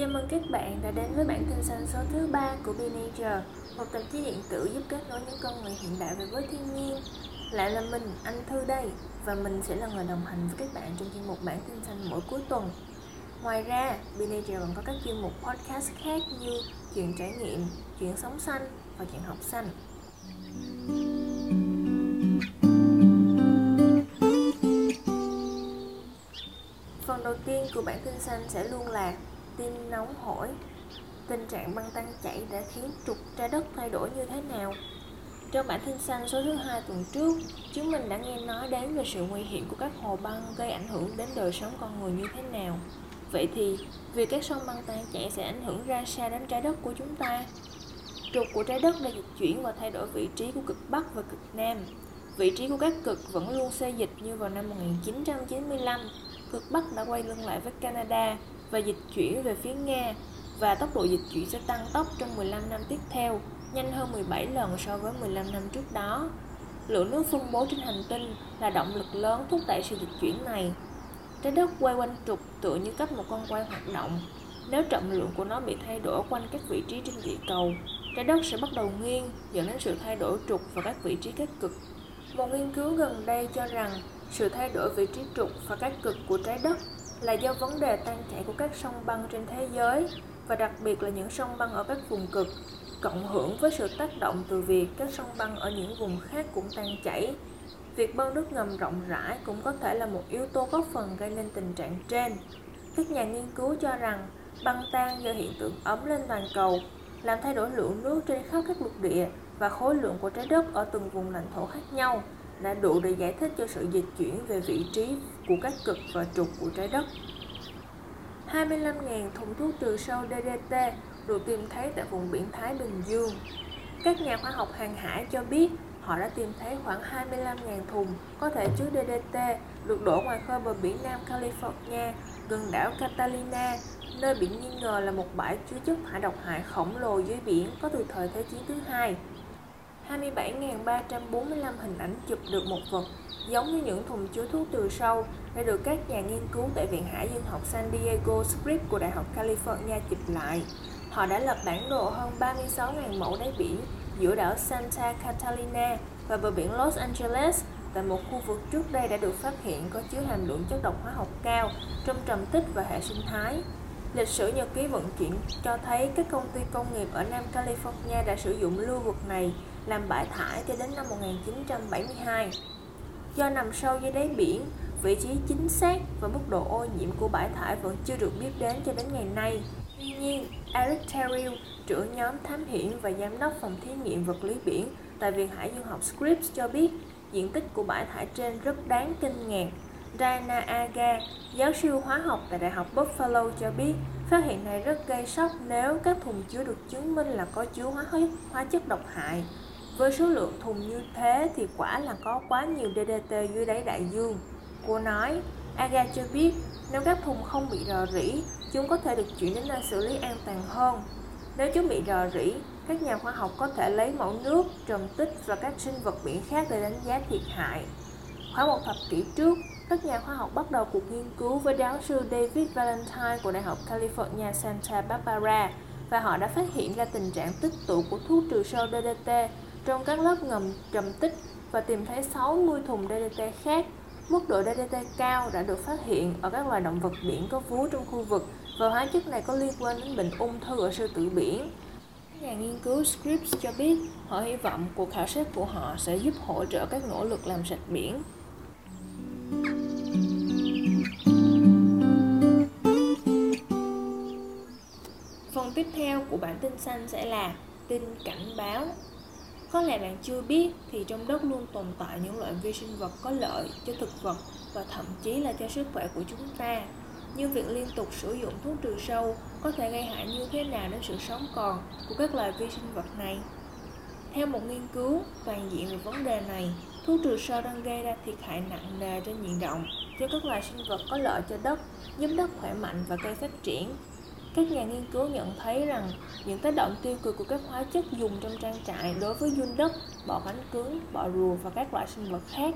Chào mừng các bạn đã đến với bản tin xanh số thứ ba của Be Nature, một tạp chí điện tử giúp kết nối những con người hiện đại về với thiên nhiên. Lại là mình, anh Thư đây, và mình sẽ là người đồng hành với các bạn trong chuyên mục bản tin xanh mỗi cuối tuần. Ngoài ra, Be Nature còn có các chuyên mục podcast khác như chuyện trải nghiệm, chuyện sống xanh và chuyện học xanh. Phần đầu tiên của bản tin xanh sẽ luôn là tin nóng hổi. Tình trạng băng tan chảy đã khiến trục trái đất thay đổi như thế nào? Trong bản tin xanh số thứ hai tuần trước, chúng mình đã nghe nói đến về sự nguy hiểm của các hồ băng gây ảnh hưởng đến đời sống con người như thế nào. Vậy thì, việc các sông băng tan chảy sẽ ảnh hưởng ra sao đến trái đất của chúng ta? Trục của trái đất đã dịch chuyển và thay đổi vị trí của cực Bắc và cực Nam. Vị trí của các cực vẫn luôn xê dịch như vào năm 1995. Cực Bắc đã quay lưng lại với Canada và dịch chuyển về phía Nga và tốc độ dịch chuyển sẽ tăng tốc trong 15 năm tiếp theo, nhanh hơn 17 lần so với 15 năm trước đó. Lượng nước phân bố trên hành tinh là động lực lớn thúc đẩy sự dịch chuyển này. Trái đất quay quanh trục tựa như cách một con quay hoạt động. Nếu trọng lượng của nó bị thay đổi quanh các vị trí trên địa cầu, trái đất sẽ bắt đầu nghiêng, dẫn đến sự thay đổi trục và các vị trí các cực. Một nghiên cứu gần đây cho rằng sự thay đổi vị trí trục và các cực của trái đất là do vấn đề tan chảy của các sông băng trên thế giới, và đặc biệt là những sông băng ở các vùng cực, cộng hưởng với sự tác động từ việc các sông băng ở những vùng khác cũng tan chảy. Việc bơm nước ngầm rộng rãi cũng có thể là một yếu tố góp phần gây nên tình trạng trên. Các nhà nghiên cứu cho rằng băng tan do hiện tượng ấm lên toàn cầu, làm thay đổi lượng nước trên khắp các lục địa và khối lượng của trái đất ở từng vùng lãnh thổ khác nhau đã đủ để giải thích cho sự dịch chuyển về vị trí của các cực và trục của trái đất. 25.000 thùng thuốc trừ sâu DDT được tìm thấy tại vùng biển Thái Bình Dương. Các nhà khoa học hàng hải cho biết họ đã tìm thấy khoảng 25.000 thùng có thể chứa DDT được đổ ngoài khơi bờ biển Nam California gần đảo Catalina, nơi bị nghi ngờ là một bãi chứa chất thải độc hại khổng lồ dưới biển có từ thời Thế chiến thứ hai. 27.345 hình ảnh chụp được một vật, giống như những thùng chứa thuốc trừ sâu đã được các nhà nghiên cứu tại Viện Hải dương học San Diego Scripps của Đại học California chụp lại. Họ đã lập bản đồ hơn 36.000 mẫu đáy biển giữa đảo Santa Catalina và bờ biển Los Angeles tại một khu vực trước đây đã được phát hiện có chứa hàm lượng chất độc hóa học cao trong trầm tích và hệ sinh thái. Lịch sử nhật ký vận chuyển cho thấy các công ty công nghiệp ở Nam California đã sử dụng lưu vực này làm bãi thải cho đến năm 1972. Do nằm sâu dưới đáy biển, vị trí chính xác và mức độ ô nhiễm của bãi thải vẫn chưa được biết đến cho đến ngày nay. Tuy nhiên, Eric Terrell, trưởng nhóm thám hiểm và giám đốc phòng thí nghiệm vật lý biển tại Viện Hải dương học Scripps cho biết diện tích của bãi thải trên rất đáng kinh ngạc. Diana Aga, giáo sư hóa học tại Đại học Buffalo cho biết phát hiện này rất gây sốc nếu các thùng chứa được chứng minh là có chứa hóa, hóa chất độc hại với số lượng thùng như thế thì quả là có quá nhiều DDT dưới đáy đại dương. Cô nói, Aga cho biết nếu các thùng không bị rò rỉ, chúng có thể được chuyển đến nơi xử lý an toàn hơn. Nếu chúng bị rò rỉ, các nhà khoa học có thể lấy mẫu nước, trầm tích và các sinh vật biển khác để đánh giá thiệt hại. Khoảng một thập kỷ trước, các nhà khoa học bắt đầu cuộc nghiên cứu với giáo sư David Valentine của Đại học California Santa Barbara và họ đã phát hiện ra tình trạng tích tụ của thuốc trừ sâu DDT trong các lớp ngầm trầm tích và tìm thấy 60 thùng DDT khác. Mức độ DDT cao đã được phát hiện ở các loài động vật biển có vú trong khu vực và hóa chất này có liên quan đến bệnh ung thư ở sư tử biển. Các nhà nghiên cứu Scripps cho biết họ hy vọng cuộc khảo sát của họ sẽ giúp hỗ trợ các nỗ lực làm sạch biển. Phần tiếp theo của bản tin xanh sẽ là tin cảnh báo có lẽ bạn chưa biết thì trong đất luôn tồn tại những loại vi sinh vật có lợi cho thực vật và thậm chí là cho sức khỏe của chúng ta. như việc liên tục sử dụng thuốc trừ sâu có thể gây hại như thế nào đến sự sống còn của các loài vi sinh vật này. Theo một nghiên cứu toàn diện về vấn đề này, thuốc trừ sâu đang gây ra thiệt hại nặng nề trên diện rộng cho các loài sinh vật có lợi cho đất, giúp đất khỏe mạnh và cây phát triển các nhà nghiên cứu nhận thấy rằng những tác động tiêu cực của các hóa chất dùng trong trang trại đối với dung đất, bọ cánh cứng, bọ rùa và các loại sinh vật khác.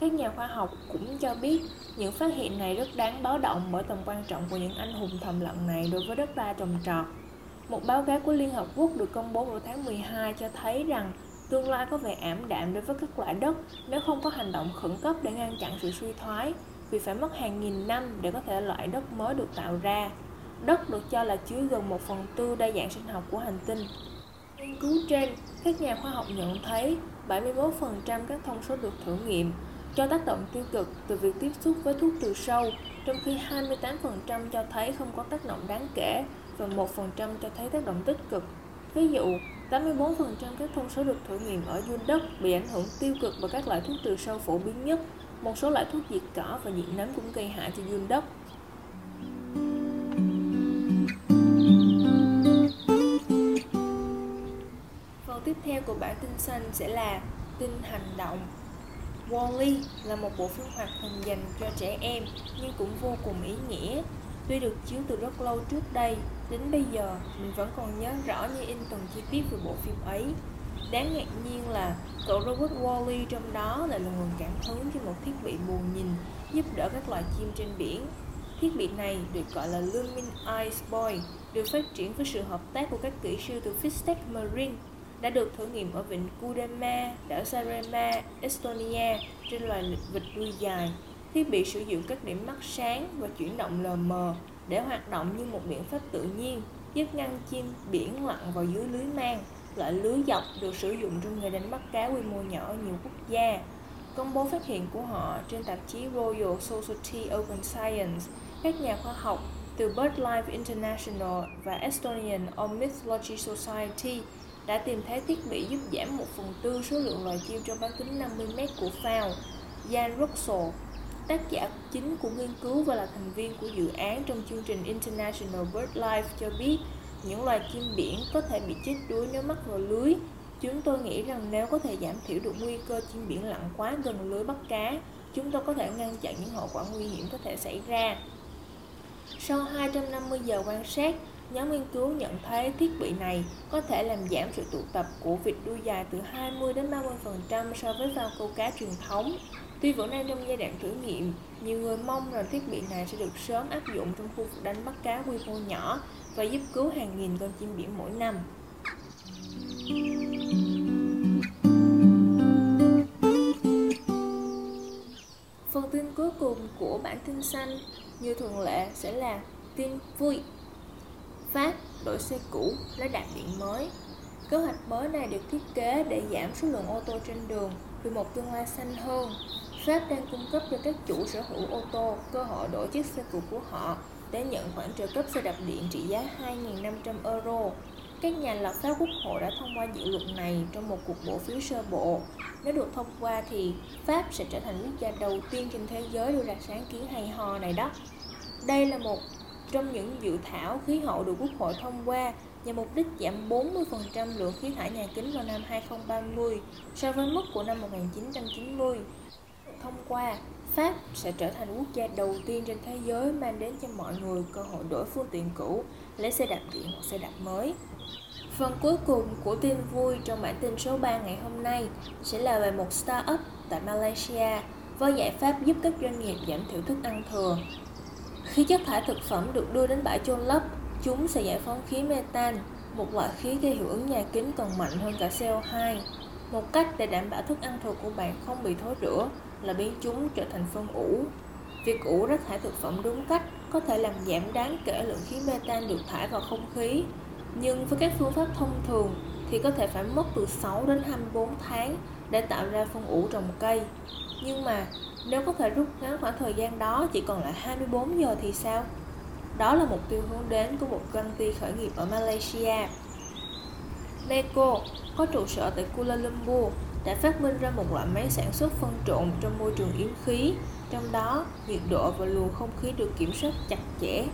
Các nhà khoa học cũng cho biết những phát hiện này rất đáng báo động bởi tầm quan trọng của những anh hùng thầm lặng này đối với đất đai trồng trọt. Một báo cáo của Liên Hợp Quốc được công bố vào tháng 12 cho thấy rằng tương lai có vẻ ảm đạm đối với các loại đất nếu không có hành động khẩn cấp để ngăn chặn sự suy thoái, vì phải mất hàng nghìn năm để có thể loại đất mới được tạo ra. Đất được cho là chứa gần một phần tư đa dạng sinh học của hành tinh. Nghiên cứu trên, các nhà khoa học nhận thấy 71% các thông số được thử nghiệm cho tác động tiêu cực từ việc tiếp xúc với thuốc trừ sâu, trong khi 28% cho thấy không có tác động đáng kể và 1% cho thấy tác động tích cực. Ví dụ, 84% các thông số được thử nghiệm ở dung đất bị ảnh hưởng tiêu cực bởi các loại thuốc trừ sâu phổ biến nhất. Một số loại thuốc diệt cỏ và diệt nấm cũng gây hại cho dung đất. Theo của bản tin xanh sẽ là tin hành động. Wally là một bộ phim hoạt hình dành cho trẻ em nhưng cũng vô cùng ý nghĩa. Tuy được chiếu từ rất lâu trước đây, đến bây giờ mình vẫn còn nhớ rõ như in từng chi tiết về bộ phim ấy. Đáng ngạc nhiên là cậu robot Wally trong đó lại là nguồn cảm hứng cho một thiết bị bù nhìn giúp đỡ các loài chim trên biển. Thiết bị này được gọi là Lumin Ice Boy, được phát triển với sự hợp tác của các kỹ sư từ Fistech Marine đã được thử nghiệm ở vịnh Kudema, đảo Sarema, Estonia trên loài vịt đuôi dài. Thiết bị sử dụng các điểm mắt sáng và chuyển động lờ mờ để hoạt động như một biện pháp tự nhiên, giúp ngăn chim biển lặn vào dưới lưới mang. Loại lưới dọc được sử dụng trong nghề đánh bắt cá quy mô nhỏ ở nhiều quốc gia. Công bố phát hiện của họ trên tạp chí Royal Society Open Science, các nhà khoa học từ BirdLife International và Estonian Ornithology Society đã tìm thấy thiết bị giúp giảm 1 phần tư số lượng loài chim trong bán kính 50m của FAO. Jan Russell, tác giả chính của nghiên cứu và là thành viên của dự án trong chương trình International BirdLife cho biết những loài chim biển có thể bị chết đuối nếu mắc vào lưới. Chúng tôi nghĩ rằng nếu có thể giảm thiểu được nguy cơ chim biển lặn quá gần lưới bắt cá, chúng tôi có thể ngăn chặn những hậu quả nguy hiểm có thể xảy ra. Sau 250 giờ quan sát, Nhóm nghiên cứu nhận thấy thiết bị này có thể làm giảm sự tụ tập của vịt đuôi dài từ 20 đến 30% so với phao câu cá truyền thống. Tuy vẫn đang trong giai đoạn thử nghiệm, nhiều người mong rằng thiết bị này sẽ được sớm áp dụng trong khu vực đánh bắt cá quy mô nhỏ và giúp cứu hàng nghìn con chim biển mỗi năm. Phần tin cuối cùng của bản tin xanh như thường lệ sẽ là tin vui phát đổi xe cũ lấy đạp điện mới. Kế hoạch mới này được thiết kế để giảm số lượng ô tô trên đường vì một tương lai xanh hơn. Pháp đang cung cấp cho các chủ sở hữu ô tô cơ hội đổi chiếc xe cũ của họ để nhận khoản trợ cấp xe đạp điện trị giá 2.500 euro. Các nhà lập pháp quốc hội đã thông qua dự luật này trong một cuộc bỏ phiếu sơ bộ. Nếu được thông qua thì Pháp sẽ trở thành quốc gia đầu tiên trên thế giới đưa ra sáng kiến hay ho này đó. Đây là một trong những dự thảo khí hậu được Quốc hội thông qua nhằm mục đích giảm 40% lượng khí thải nhà kính vào năm 2030 so với mức của năm 1990. Thông qua, Pháp sẽ trở thành quốc gia đầu tiên trên thế giới mang đến cho mọi người cơ hội đổi phương tiện cũ, lấy xe đạp điện hoặc xe đạp mới. Phần cuối cùng của tin vui trong bản tin số 3 ngày hôm nay sẽ là về một startup tại Malaysia với giải pháp giúp các doanh nghiệp giảm thiểu thức ăn thừa khi chất thải thực phẩm được đưa đến bãi chôn lấp, chúng sẽ giải phóng khí metan, một loại khí gây hiệu ứng nhà kính còn mạnh hơn cả CO2. Một cách để đảm bảo thức ăn thừa của bạn không bị thối rữa là biến chúng trở thành phân ủ. Việc ủ rác thải thực phẩm đúng cách có thể làm giảm đáng kể lượng khí metan được thải vào không khí. Nhưng với các phương pháp thông thường thì có thể phải mất từ 6 đến 24 tháng để tạo ra phân ủ trồng cây. Nhưng mà nếu có thể rút ngắn khoảng thời gian đó chỉ còn lại 24 giờ thì sao? Đó là mục tiêu hướng đến của một công ty khởi nghiệp ở Malaysia. Neko có trụ sở tại Kuala Lumpur đã phát minh ra một loại máy sản xuất phân trộn trong môi trường yếm khí, trong đó nhiệt độ và luồng không khí được kiểm soát chặt chẽ.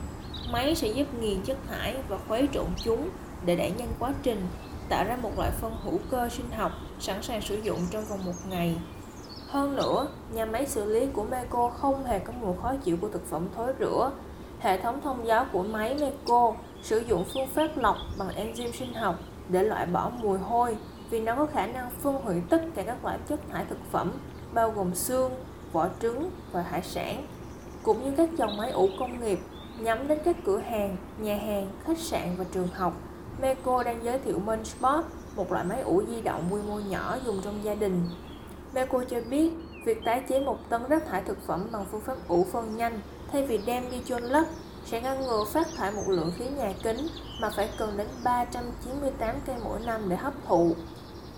Máy sẽ giúp nghiền chất thải và khuấy trộn chúng để đẩy nhanh quá trình, tạo ra một loại phân hữu cơ sinh học sẵn sàng sử dụng trong vòng một ngày hơn nữa, nhà máy xử lý của Meco không hề có mùi khó chịu của thực phẩm thối rữa. Hệ thống thông gió của máy Meco sử dụng phương pháp lọc bằng enzyme sinh học để loại bỏ mùi hôi vì nó có khả năng phân hủy tất cả các loại chất thải thực phẩm bao gồm xương, vỏ trứng và hải sản, cũng như các dòng máy ủ công nghiệp nhắm đến các cửa hàng, nhà hàng, khách sạn và trường học. Meco đang giới thiệu Munchbot, một loại máy ủ di động quy mô nhỏ dùng trong gia đình. Meco cho biết, việc tái chế một tấn rác thải thực phẩm bằng phương pháp ủ phân nhanh thay vì đem đi chôn lấp sẽ ngăn ngừa phát thải một lượng khí nhà kính mà phải cần đến 398 cây mỗi năm để hấp thụ.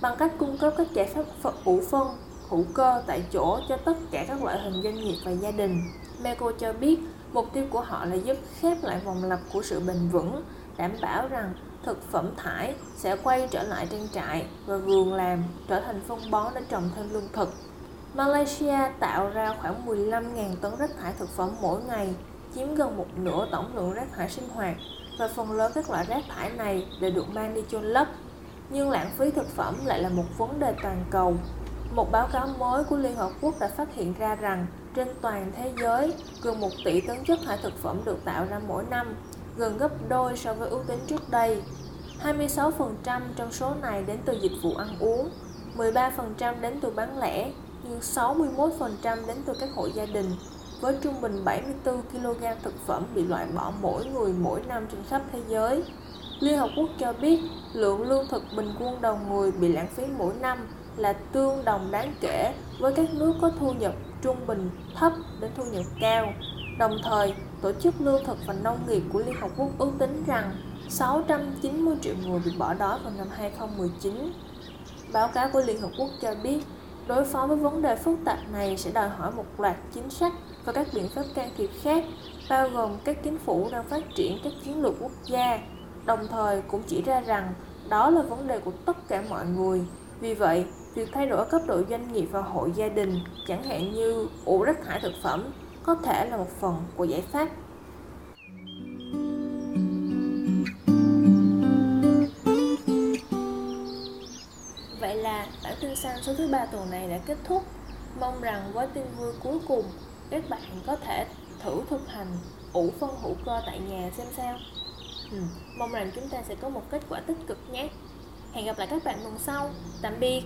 Bằng cách cung cấp các giải pháp ủ phân hữu cơ tại chỗ cho tất cả các loại hình doanh nghiệp và gia đình, Meco cho biết mục tiêu của họ là giúp khép lại vòng lặp của sự bền vững, đảm bảo rằng thực phẩm thải sẽ quay trở lại trang trại và vườn làm trở thành phân bón để trồng thêm lương thực. Malaysia tạo ra khoảng 15.000 tấn rác thải thực phẩm mỗi ngày chiếm gần một nửa tổng lượng rác thải sinh hoạt và phần lớn các loại rác thải này đều được mang đi chôn lấp. Nhưng lãng phí thực phẩm lại là một vấn đề toàn cầu. Một báo cáo mới của Liên Hợp Quốc đã phát hiện ra rằng trên toàn thế giới, gần 1 tỷ tấn chất thải thực phẩm được tạo ra mỗi năm, gần gấp đôi so với ước tính trước đây. 26% trong số này đến từ dịch vụ ăn uống, 13% đến từ bán lẻ, nhưng 61% đến từ các hộ gia đình với trung bình 74 kg thực phẩm bị loại bỏ mỗi người mỗi năm trên khắp thế giới. Liên Hợp Quốc cho biết lượng lương thực bình quân đầu người bị lãng phí mỗi năm là tương đồng đáng kể với các nước có thu nhập trung bình thấp đến thu nhập cao. Đồng thời, Tổ chức Lương thực và Nông nghiệp của Liên Hợp Quốc ước tính rằng 690 triệu người bị bỏ đói vào năm 2019. Báo cáo của Liên Hợp Quốc cho biết Đối phó với vấn đề phức tạp này sẽ đòi hỏi một loạt chính sách và các biện pháp can thiệp khác, bao gồm các chính phủ đang phát triển các chiến lược quốc gia, đồng thời cũng chỉ ra rằng đó là vấn đề của tất cả mọi người. Vì vậy, việc thay đổi cấp độ doanh nghiệp và hộ gia đình, chẳng hạn như ủ rác thải thực phẩm, có thể là một phần của giải pháp vậy là bản tin xanh số thứ ba tuần này đã kết thúc. Mong rằng với tin vui cuối cùng, các bạn có thể thử thực hành ủ phân hữu cơ tại nhà xem sao. Ừ, mong rằng chúng ta sẽ có một kết quả tích cực nhé. Hẹn gặp lại các bạn tuần sau. Tạm biệt.